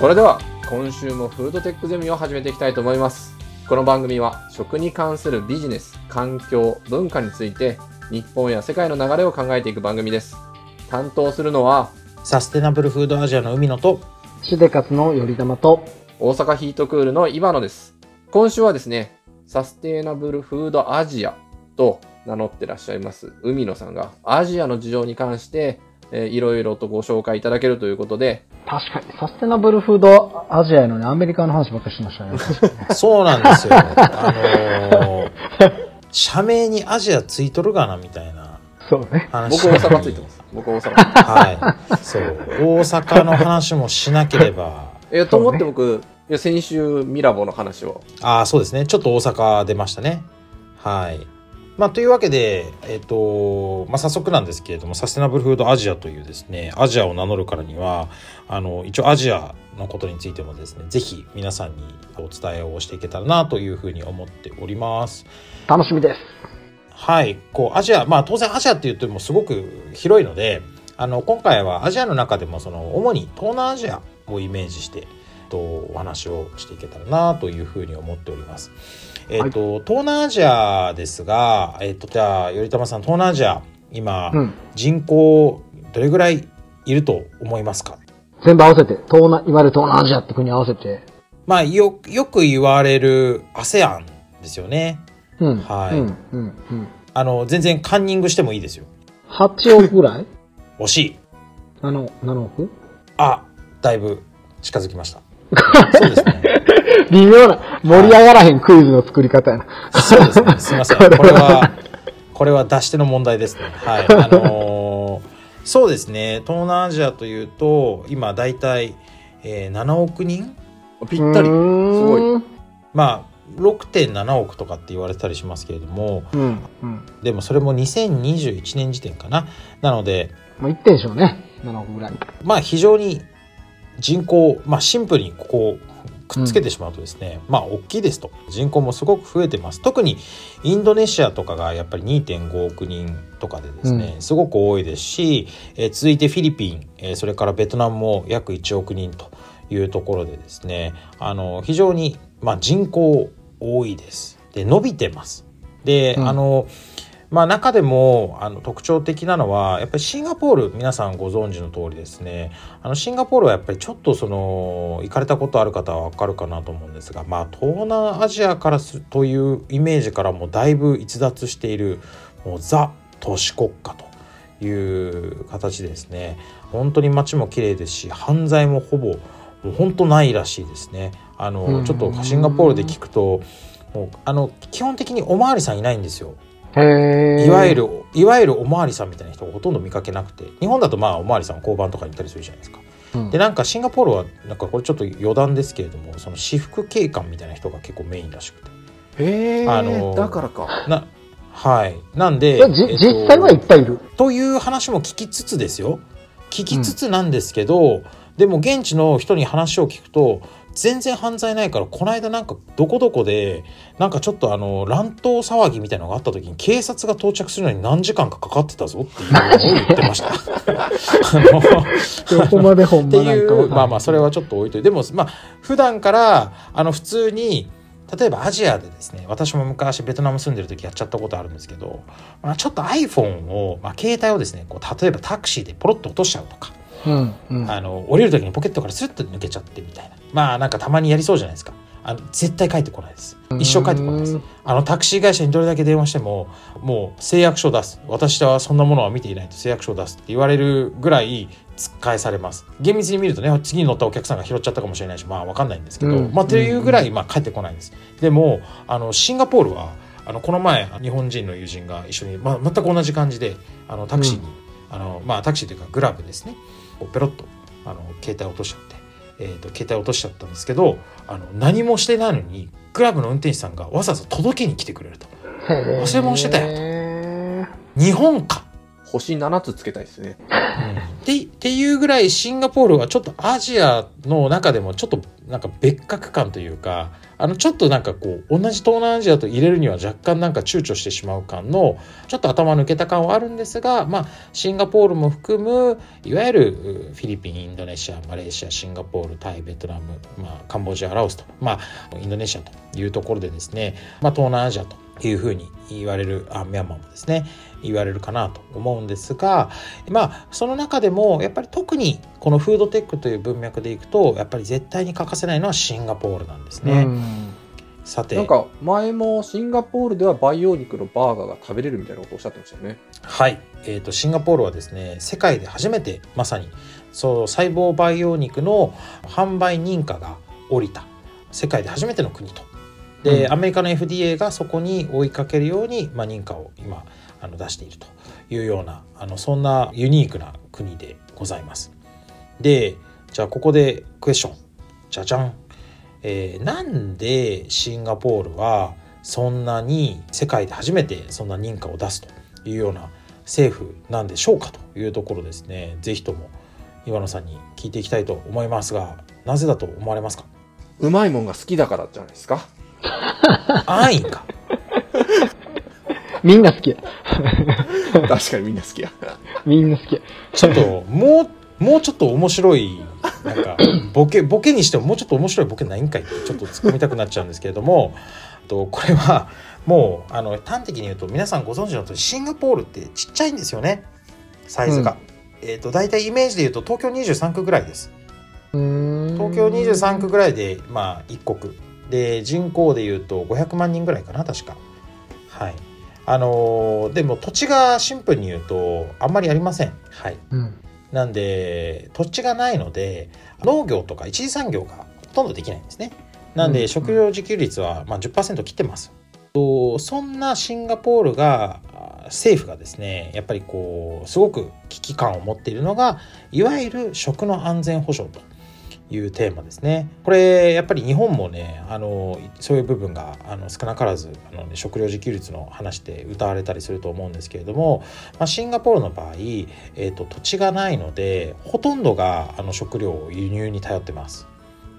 それでは今週もフードテックゼミを始めていきたいと思います。この番組は食に関するビジネス環境文化について日本や世界の流れを考えていく番組です。担当するのはサステナブルフードアジアの海野とシデカツのより玉と、大阪ヒートクールのイバノです。今週はですねサステナブルフードアジアと名乗ってらっしゃいます海野さんがアジアの事情に関して、えーいろいろとご紹介いただけるということで確かにサステナブルフードアジアやのにアメリカの話ばっかりしてましたね。そうなんですよ。あのー社名にアジアついとるがなみたいなそうね。話僕大阪ついてます僕大阪はい。そう。大阪の話もしなければ。えと思って僕、いや先週ミラボの話をああ、そうですね。ちょっと大阪出ましたね。はい。まあ、というわけで、えっ、と、まあ、早速なんですけれども、サステナブルフードアジアというですね、アジアを名乗るからには、あの、一応アジアのことについてもですね、ぜひ皆さんにお伝えをしていけたらなというふうに思っております。楽しみです。はい、こうアジア、まあ当然アジアって言ってもすごく広いので、あの今回はアジアの中でもその主に東南アジアをイメージして、とお話をしていけたらなというふうに思っております。えっ、と、東南アジアですが、えっ、とじゃあ頼朝さん東南アジア今、うん。人口どれぐらいいると思いますか？全部合わせて、東南、いわゆる東南アジアって国合わせて。まあよよく言われる ASEAN ですよね。うん。はいうん。うん。うん。あの全然カンニングしてもいいですよ。8億ぐらい？惜しい。?7、7億？あ、だいぶ近づきました。そうですね。微妙な、盛り上がらへんクイズの作り方やな。そうですね。すみません。これは、これは出し手の問題ですね。はい。あのーそうですね。東南アジアというと、今だいたい、えー7億人？ぴったりすごいい。まあ、6.7億とかって言われてたりしますけれども、うん。うん。でもそれも2021年時点かな。なので、まあ、言ってんでしょうね。7億ぐらい。まあ非常に人口、まあシンプルにここをくっつけてしまうとですね、まあ大きいですと。人口もすごく増えてます。特にインドネシアとかがやっぱり2.5億人とかでですね、すごく多いですし、えー続いてフィリピン、えーそれからベトナムも約1億人というところでですね、あの、非常に、まあ人口多いです。で、伸びてます。で、うんあの、まあ中でもあの特徴的なのはやっぱりシンガポール皆さんご存知の通りですね。あのシンガポールはやっぱりちょっとその行かれたことある方はわかるかなと思うんですがまあ東南アジアからするというイメージからもだいぶ逸脱しているもうザ都市国家という形でですね。本当に街も綺麗ですし犯罪もほぼもう本当ないらしいですね。あうん。のちょっとシンガポールで聞くともうあの基本的におまわりさんいないんですよ。いわゆ。るいわゆるおまわりさんみたいな人がほとんど見かけなくて日本だとまあおまわりさんは交番とかに行ったりするじゃないですか。うん。でなんかシンガポールはなんかこれちょっと余談ですけれどもその私服警官みたいな人が結構メインらしくて。へえ、あのーだからか。なはい。なんで、えっと実際はいっぱいいる。という話も聞きつつですよ。聞きつつなんですけど、でも現地の人に話を聞くと全然犯罪ないからこの間なんかどこどこでなんかちょっとあの乱闘騒ぎみたいなのがあった時に警察が到着するのに何時間かかかってたぞっていうのを言ってました。どこまでほんっていうんまあまあそれはちょっと置いといて。でもまあ普段からあの普通に例えばアジアでですね私も昔ベトナム住んでる時やっちゃったことあるんですけど、まあ、ちょっと iPhone を、まあ、携帯をですねこう例えばタクシーでポロッと落としちゃうとか、うん。うん。あの降りる時にポケットからスッと抜けちゃってみたいな。まあなんかたまにやりそうじゃないですか。あの絶対帰ってこないです。一生帰ってこないです。うんあのタクシー会社にどれだけ電話してももう誓約書を出す。私はそんなものは見ていないと誓約書を出すって言われるぐらい突っ返されます。厳密に見るとね次に乗ったお客さんが拾っちゃったかもしれないしまあわかんないんですけど、うん。まあというぐらいまあ帰ってこないんです。でもあのシンガポールはあのこの前日本人の友人が一緒に、まあ、全く同じ感じであのタクシーに、あのまあタクシーというかグラブですねこうペロッとあの携帯落としちゃって、えー、と携帯落としちゃったんですけどあの何もしてないのにグラブの運転手さんがわざわざ届けに来てくれると。忘れ物してたよ。日本か、星7つつけたいですね。ってっていうぐらいシンガポールはちょっとアジアの中でもちょっとなんか別格感というかあのちょっとなんかこう同じ東南アジアと入れるには若干なんか躊躇してしまう感のちょっと頭抜けた感はあるんですが、まあ、シンガポールも含むいわゆるフィリピンインドネシアマレーシアシンガポールタイベトナム、まあ、カンボジアラオスと、まあ、インドネシアというところでですね、まあ、東南アジアというふうに言われるあミャンマーもですね言われるかなと思うんですがまあその中でもやっぱり特にこのフードテックという文脈でいくとやっぱり絶対に欠かせないのはシンガポールなんですね。さて。なんか前もシンガポールでは培養肉のバーガーが食べれるみたいなことをおっしゃってましたよね。はい、えーと、シンガポールはですね世界で初めてまさにそう細胞培養肉の販売認可が下りた。世界で初めての国と。で、うん、アメリカの FDA がそこに追いかけるように、まあ、認可を今あの出しているというようなあのそんなユニークな国でございます。でじゃあここでクエスチョン。じゃじゃん、えー、なんでシンガポールはそんなに世界で初めてそんな認可を出すというような政府なんでしょうかというところですね。是非とも岩野さんに聞いていきたいと思いますがなぜだと思われますか？うまいもんが好きだからじゃないですか？安易かみんな好きや。確かにみんな好きや。みんな好きや。ちょっと、もう、もうちょっと面白い、なんか、ボケ、ボケにしてももうちょっと面白いボケないんかいってちょっと突っ込みたくなっちゃうんですけれども、とこれは、もう、あの、端的に言うと、皆さんご存知の通り、シンガポールってちっちゃいんですよね。サイズが。うん、えっ、ー、と、大体イメージで言うと、東京23区ぐらいです。東京23区ぐらいで、まあ、一国。で、人口で言うと500万人ぐらいかな、確か。はい。あのでも土地がシンプルに言うとあんまりありません。はい。うん、なんで土地がないので農業とか一次産業がほとんどできないんですね。なんで食料自給率はまあ10%切ってます。とそんなシンガポールが政府がですねやっぱりこうすごく危機感を持っているのがいわゆる食の安全保障というテーマですね。これやっぱり日本もねあのそういう部分があの少なからずあの、ね、食料自給率の話で歌われたりすると思うんですけれども、まあ、シンガポールの場合、えーと、土地がないのでほとんどがあの食料を輸入に頼ってます。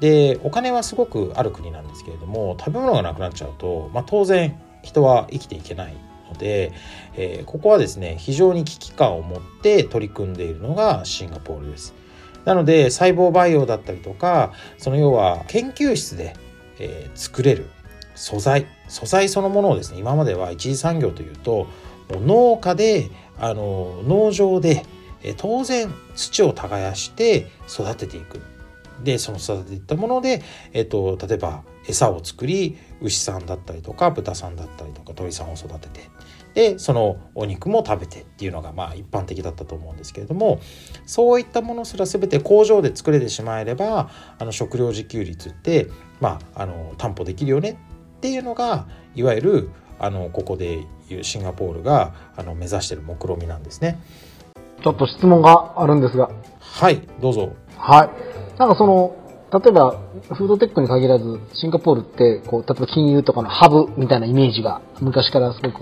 でお金はすごくある国なんですけれども食べ物がなくなっちゃうと、まあ、当然人は生きていけないので、えー、ここはですね非常に危機感を持って取り組んでいるのがシンガポールです。なので細胞培養だったりとかその要は研究室で、えー、作れる素材素材そのものをですね今までは一次産業というと農家であの農場で、えー、当然土を耕して育てていく。でその育てていったもので、えーと、例えば餌を作り牛さんだったりとか豚さんだったりとか鳥さんを育てて。でそのお肉も食べてっていうのがまあ一般的だったと思うんですけれどもそういったものすら全て工場で作れてしまえればあの食料自給率ってまああの担保できるよねっていうのがいわゆるあのここでいうシンガポールがあの目指している目論見なんですね。ちょっと質問があるんですが。はいどうぞ。はい。なんかその例えば、フードテックに限らず、シンガポールって、こう、例えば金融とかのハブみたいなイメージが昔からすごく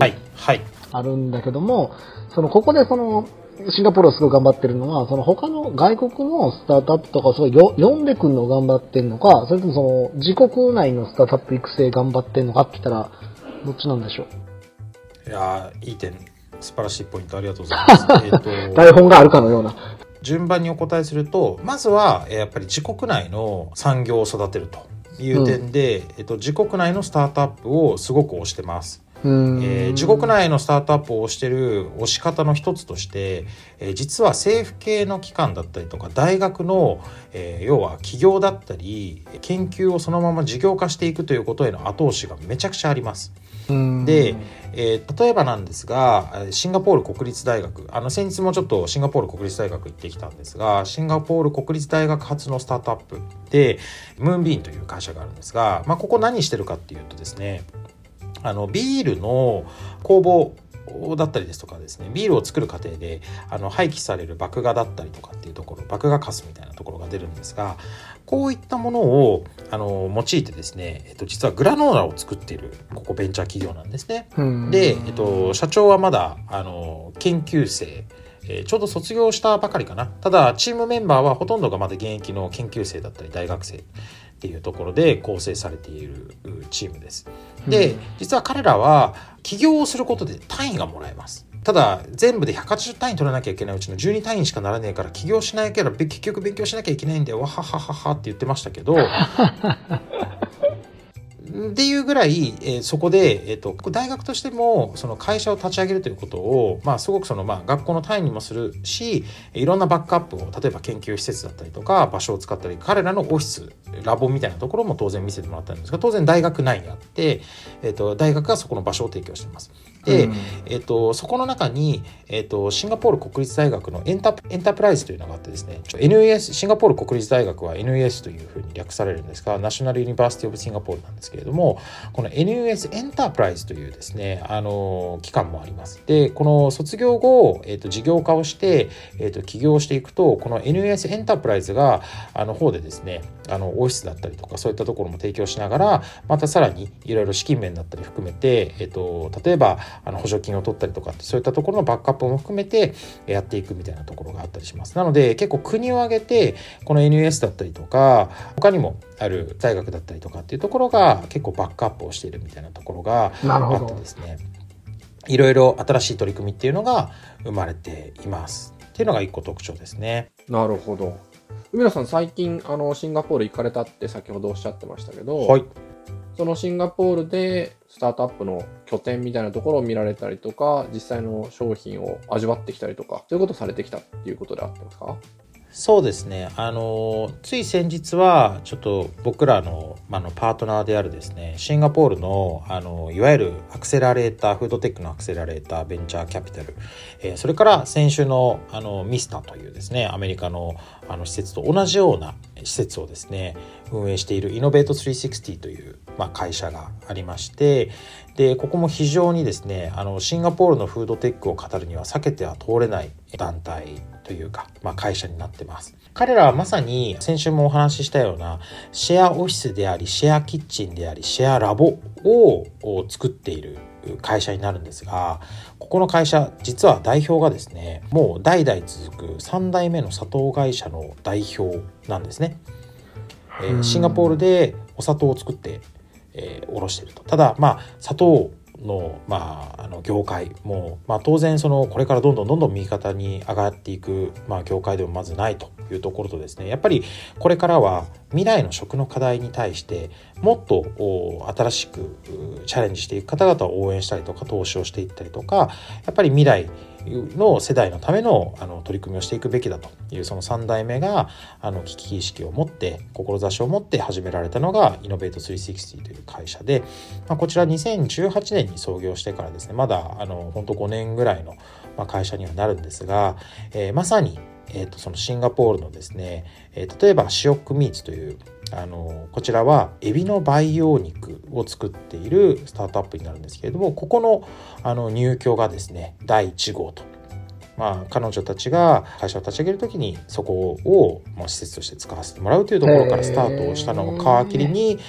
あるんだけども、はいはい、その、ここでその、シンガポールをすごい頑張ってるのは、その他の外国のスタートアップとかをすごいよ読んでくるのを頑張ってるのか、それともその自国内のスタートアップ育成頑張ってるのかって言ったら、どっちなんでしょう？いやいい点、素晴らしいポイントありがとうございます。えーと、台本があるかのような。順番にお答えするとまずはやっぱり自国内の産業を育てるという点で、うん、えっと、自国内のスタートアップをすごく推してます。えー、自国内のスタートアップを推してる推し方の一つとして、えー、実は政府系の機関だったりとか大学の、えー、要は企業だったり研究をそのまま事業化していくということへの後押しがめちゃくちゃあります。で、えー、例えばなんですがシンガポール国立大学あの先日もちょっとシンガポール国立大学行ってきたんですがシンガポール国立大学発のスタートアップでムーンビーンという会社があるんですが、まあ、ここ何してるかっていうとですねあのビールの工房だったりですとかですねビールを作る過程であの廃棄される麦芽だったりとかっていうところ麦芽かすみたいなところが出るんですがこういったものをあの用いてですね、えっと、実はグラノーラを作っているここベンチャー企業なんですね。で、えっと、社長はまだあの研究生えちょうど卒業したばかりかな。ただチームメンバーはほとんどがまだ現役の研究生だったり大学生っていうところで構成されているチームです。で、実は彼らは起業をすることで単位がもらえます。ただ全部で180単位取らなきゃいけないうちの12単位しかならねえから起業しないから結局勉強しなきゃいけないんだよわははははって言ってましたけど っていうぐらい、えー、そこで、えーと、大学としてもその会社を立ち上げるということを、まあ、すごくその、まあ、学校の単位にもするしいろんなバックアップを例えば研究施設だったりとか場所を使ったり彼らのオフィスラボみたいなところも当然見せてもらったんですが当然大学内にあって、えーと、大学がそこの場所を提供しています。で、うん、えーと、そこの中に、えーと、シンガポール国立大学のエンタエンタープライズというのがあってですね NUS シンガポール国立大学は NUS というふうに略されるんですがナショナルユニバーシティ・オブ・シンガポールなんですけれどもこの NUS エンタープライズというですねあの機関もあります。でこの卒業後、えー、と事業化をして、えー、と起業していくとこの NUS エンタープライズがあの方でですねあのオフィスだったりとかそういったところも提供しながらまたさらにいろいろ資金面だったり含めて、えー、と例えばあの補助金を取ったりとかそういったところのバックアップも含めてやっていくみたいなところがあったりします。なので結構国を挙げてこの NUS だったりとか他にもある大学だったりとかっていうところが結構バックアップをしているみたいなところがあってですねいろいろ新しい取り組みっていうのが生まれていますっていうのが一個特徴ですね。なるほど。海野さん最近あのシンガポール行かれたって先ほどおっしゃってましたけど、はい、そのシンガポールでスタートアップの拠点みたいなところを見られたりとか、実際の商品を味わってきたりとか、そういうことされてきたっていうことであってますか？そうですね。あの、つい先日は、ちょっと僕らの、まあの、パートナーであるですね、シンガポールの、あの、いわゆるアクセラレーター、フードテックのアクセラレーター、ベンチャーキャピタル、えー、それから先週の、あの、ミスタというですね、アメリカの、あの、施設と同じような施設をですね、運営しているイノベート360という、まあ、会社がありまして、で、ここも非常にですね、あの、シンガポールのフードテックを語るには避けては通れない団体というか、まあ、会社になってます。彼らはまさに先週もお話ししたようなシェアオフィスであり、シェアキッチンであり、シェアラボを作っている会社になるんですが、ここの会社、実は代表がですね、もう代々続く3代目の砂糖会社の代表なんですね。えー、シンガポールでお砂糖を作って、えー、卸していると。ただ、まあ、砂糖の,、まあ、あの業界も、まあ、当然そのこれからどんどんどんどん右肩に上がっていく、まあ、業界でもまずないというところとですね。やっぱりこれからは未来の食の課題に対してもっと新しくチャレンジしていく方々を応援したりとか投資をしていったりとかやっぱり未来の世代のためのあの取り組みをしていくべきだというその3代目があの危機意識を持って志を持って始められたのがイノベート360という会社で、まあ、こちら2018年に創業してからですねまだあの本当5年ぐらいの会社にはなるんですが、えー、まさにえーと、そのシンガポールのですね、えー、例えばシオックミーツというあのこちらはエビの培養肉を作っているスタートアップになるんですけれどもここのあの入居がですね第1号と。まあ、彼女たちが会社を立ち上げる時にそこを、まあ、施設として使わせてもらうというところからスタートをしたのを皮切りに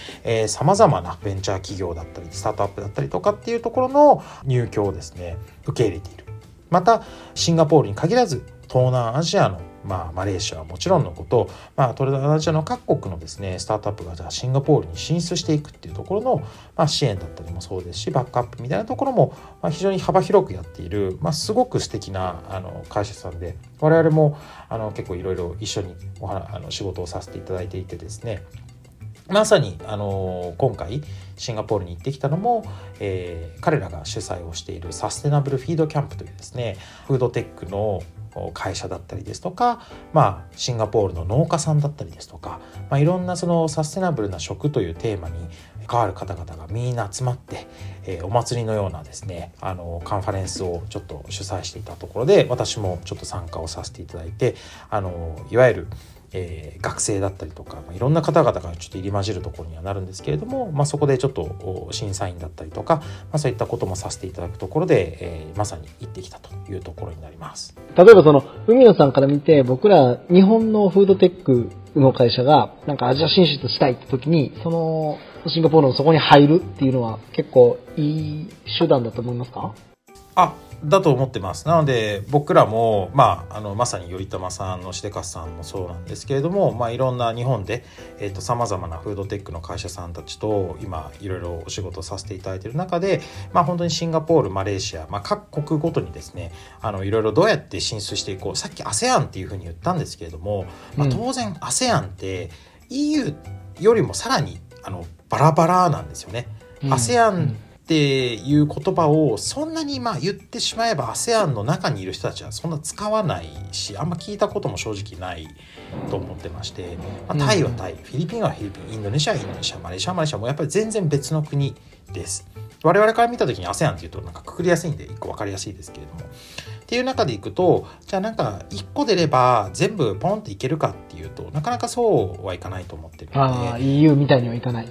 さまざまなベンチャー企業だったりスタートアップだったりとかっていうところの入居をですね受け入れているまたシンガポールに限らず東南アジアのまあ、マレーシアはもちろんのこと、まあ、トレードアジアの各国のですねスタートアップがじゃあシンガポールに進出していくっていうところの、まあ、支援だったりもそうですしバックアップみたいなところも、まあ、非常に幅広くやっている、まあ、すごく素敵なあな会社さんで我々もあの結構いろいろ一緒におはあの仕事をさせていただいていてですねまさに、あの今回シンガポールに行ってきたのも、えー、彼らが主催をしているサステナブルフィードキャンプというですねフードテックの会社だったりですとか、まあ、シンガポールの農家さんだったりですとか、まあ、いろんなそのサステナブルな食というテーマに関わる方々がみんな集まって、えー、お祭りのようなですねあのカンファレンスをちょっと主催していたところで私もちょっと参加をさせていただいてあのいわゆるえー、学生だったりとか、まあ、いろんな方々がちょっと入り混じるところにはなるんですけれども、まあ、そこでちょっと審査員だったりとか、まあ、そういったこともさせていただくところで、えー、まさに行ってきたというところになります。例えばその、海野さんから見て、僕ら日本のフードテックの会社が、なんかアジア進出したいって時に、その、シンガポールのそこに入るっていうのは結構いい手段だと思いますか？あだと思ってます。なので僕らも、まあ、あのまさに頼朝さんのしでかすさんもそうなんですけれども、まあ、いろんな日本でさまざまなフードテックの会社さんたちと今いろいろお仕事させていただいている中で、まあ、本当にシンガポールマレーシア、まあ、各国ごとにですねあのいろいろどうやって進出していこうさっき ASEAN っていうふうに言ったんですけれども、まあ、当然 ASEAN って EU よりもさらにあのバラバラなんですよね。ASEAN っていう言葉をそんなにまあ言ってしまえば ASEAN の中にいる人たちはそんな使わないしあんま聞いたことも正直ないと思ってまして、まあ、タイはタイ、フィリピンはフィリピンインドネシアはインドネシアマレーシアはマレーシアもやっぱり全然別の国です。我々から見た時に ASEAN っていうとなんかくくりやすいんで一個分かりやすいですけれどもっていう中でいくとじゃあなんか1個出れば全部ポンっていけるかっていうとなかなかそうはいかないと思ってるので。EU みたいにはいかない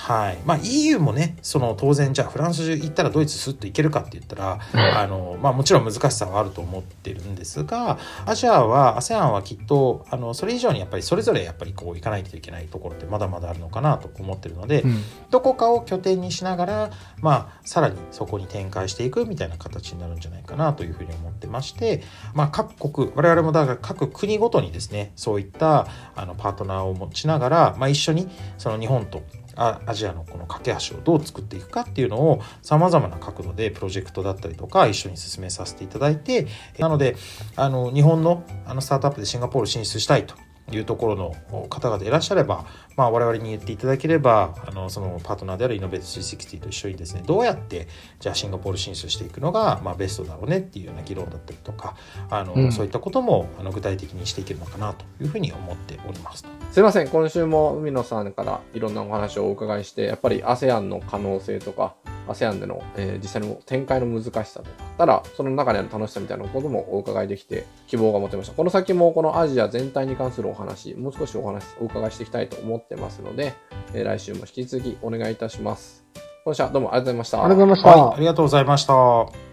はい。まあ、EU もねその当然じゃあフランス行ったらドイツスッと行けるかって言ったらあの、まあ、もちろん難しさはあると思ってるんですがアジアは ASEAN はきっとあのそれ以上にやっぱりそれぞれやっぱりこう行かないといけないところってまだまだあるのかなと思ってるので、うん、どこかを拠点にしながら、まあ、さらにそこに展開していくみたいな形になるんじゃないかなというふうに思ってまして、まあ、各国我々もだから各国ごとにですねそういったあのパートナーを持ちながら、まあ、一緒にその日本とアジアのこの架け橋をどう作っていくかっていうのをさまざまな角度でプロジェクトだったりとか一緒に進めさせていただいてなのであの日本のあのスタートアップでシンガポール進出したいと。いうところの方々いらっしゃれば、まあ、我々に言っていただければあのそのパートナーであるイノベート360と一緒にですねどうやってじゃあシンガポール進出していくのが、まあ、ベストだろうねっていうような議論だったりとかあの、うん、そういったこともあの具体的にしていけるのかなというふうに思っております。すいません。今週も海野さんからいろんなお話をお伺いしてやっぱり ASEAN の可能性とか ASEAN での、えー、実際の展開の難しさとか、ただ、その中にある楽しさみたいなこともお伺いできて、希望が持てました。この先もこのアジア全体に関するお話、もう少しお話、お伺いしていきたいと思ってますので、えー、来週も引き続きお願いいたします。今週はどうもありがとうございました。ありがとうございました。はい、ありがとうございました。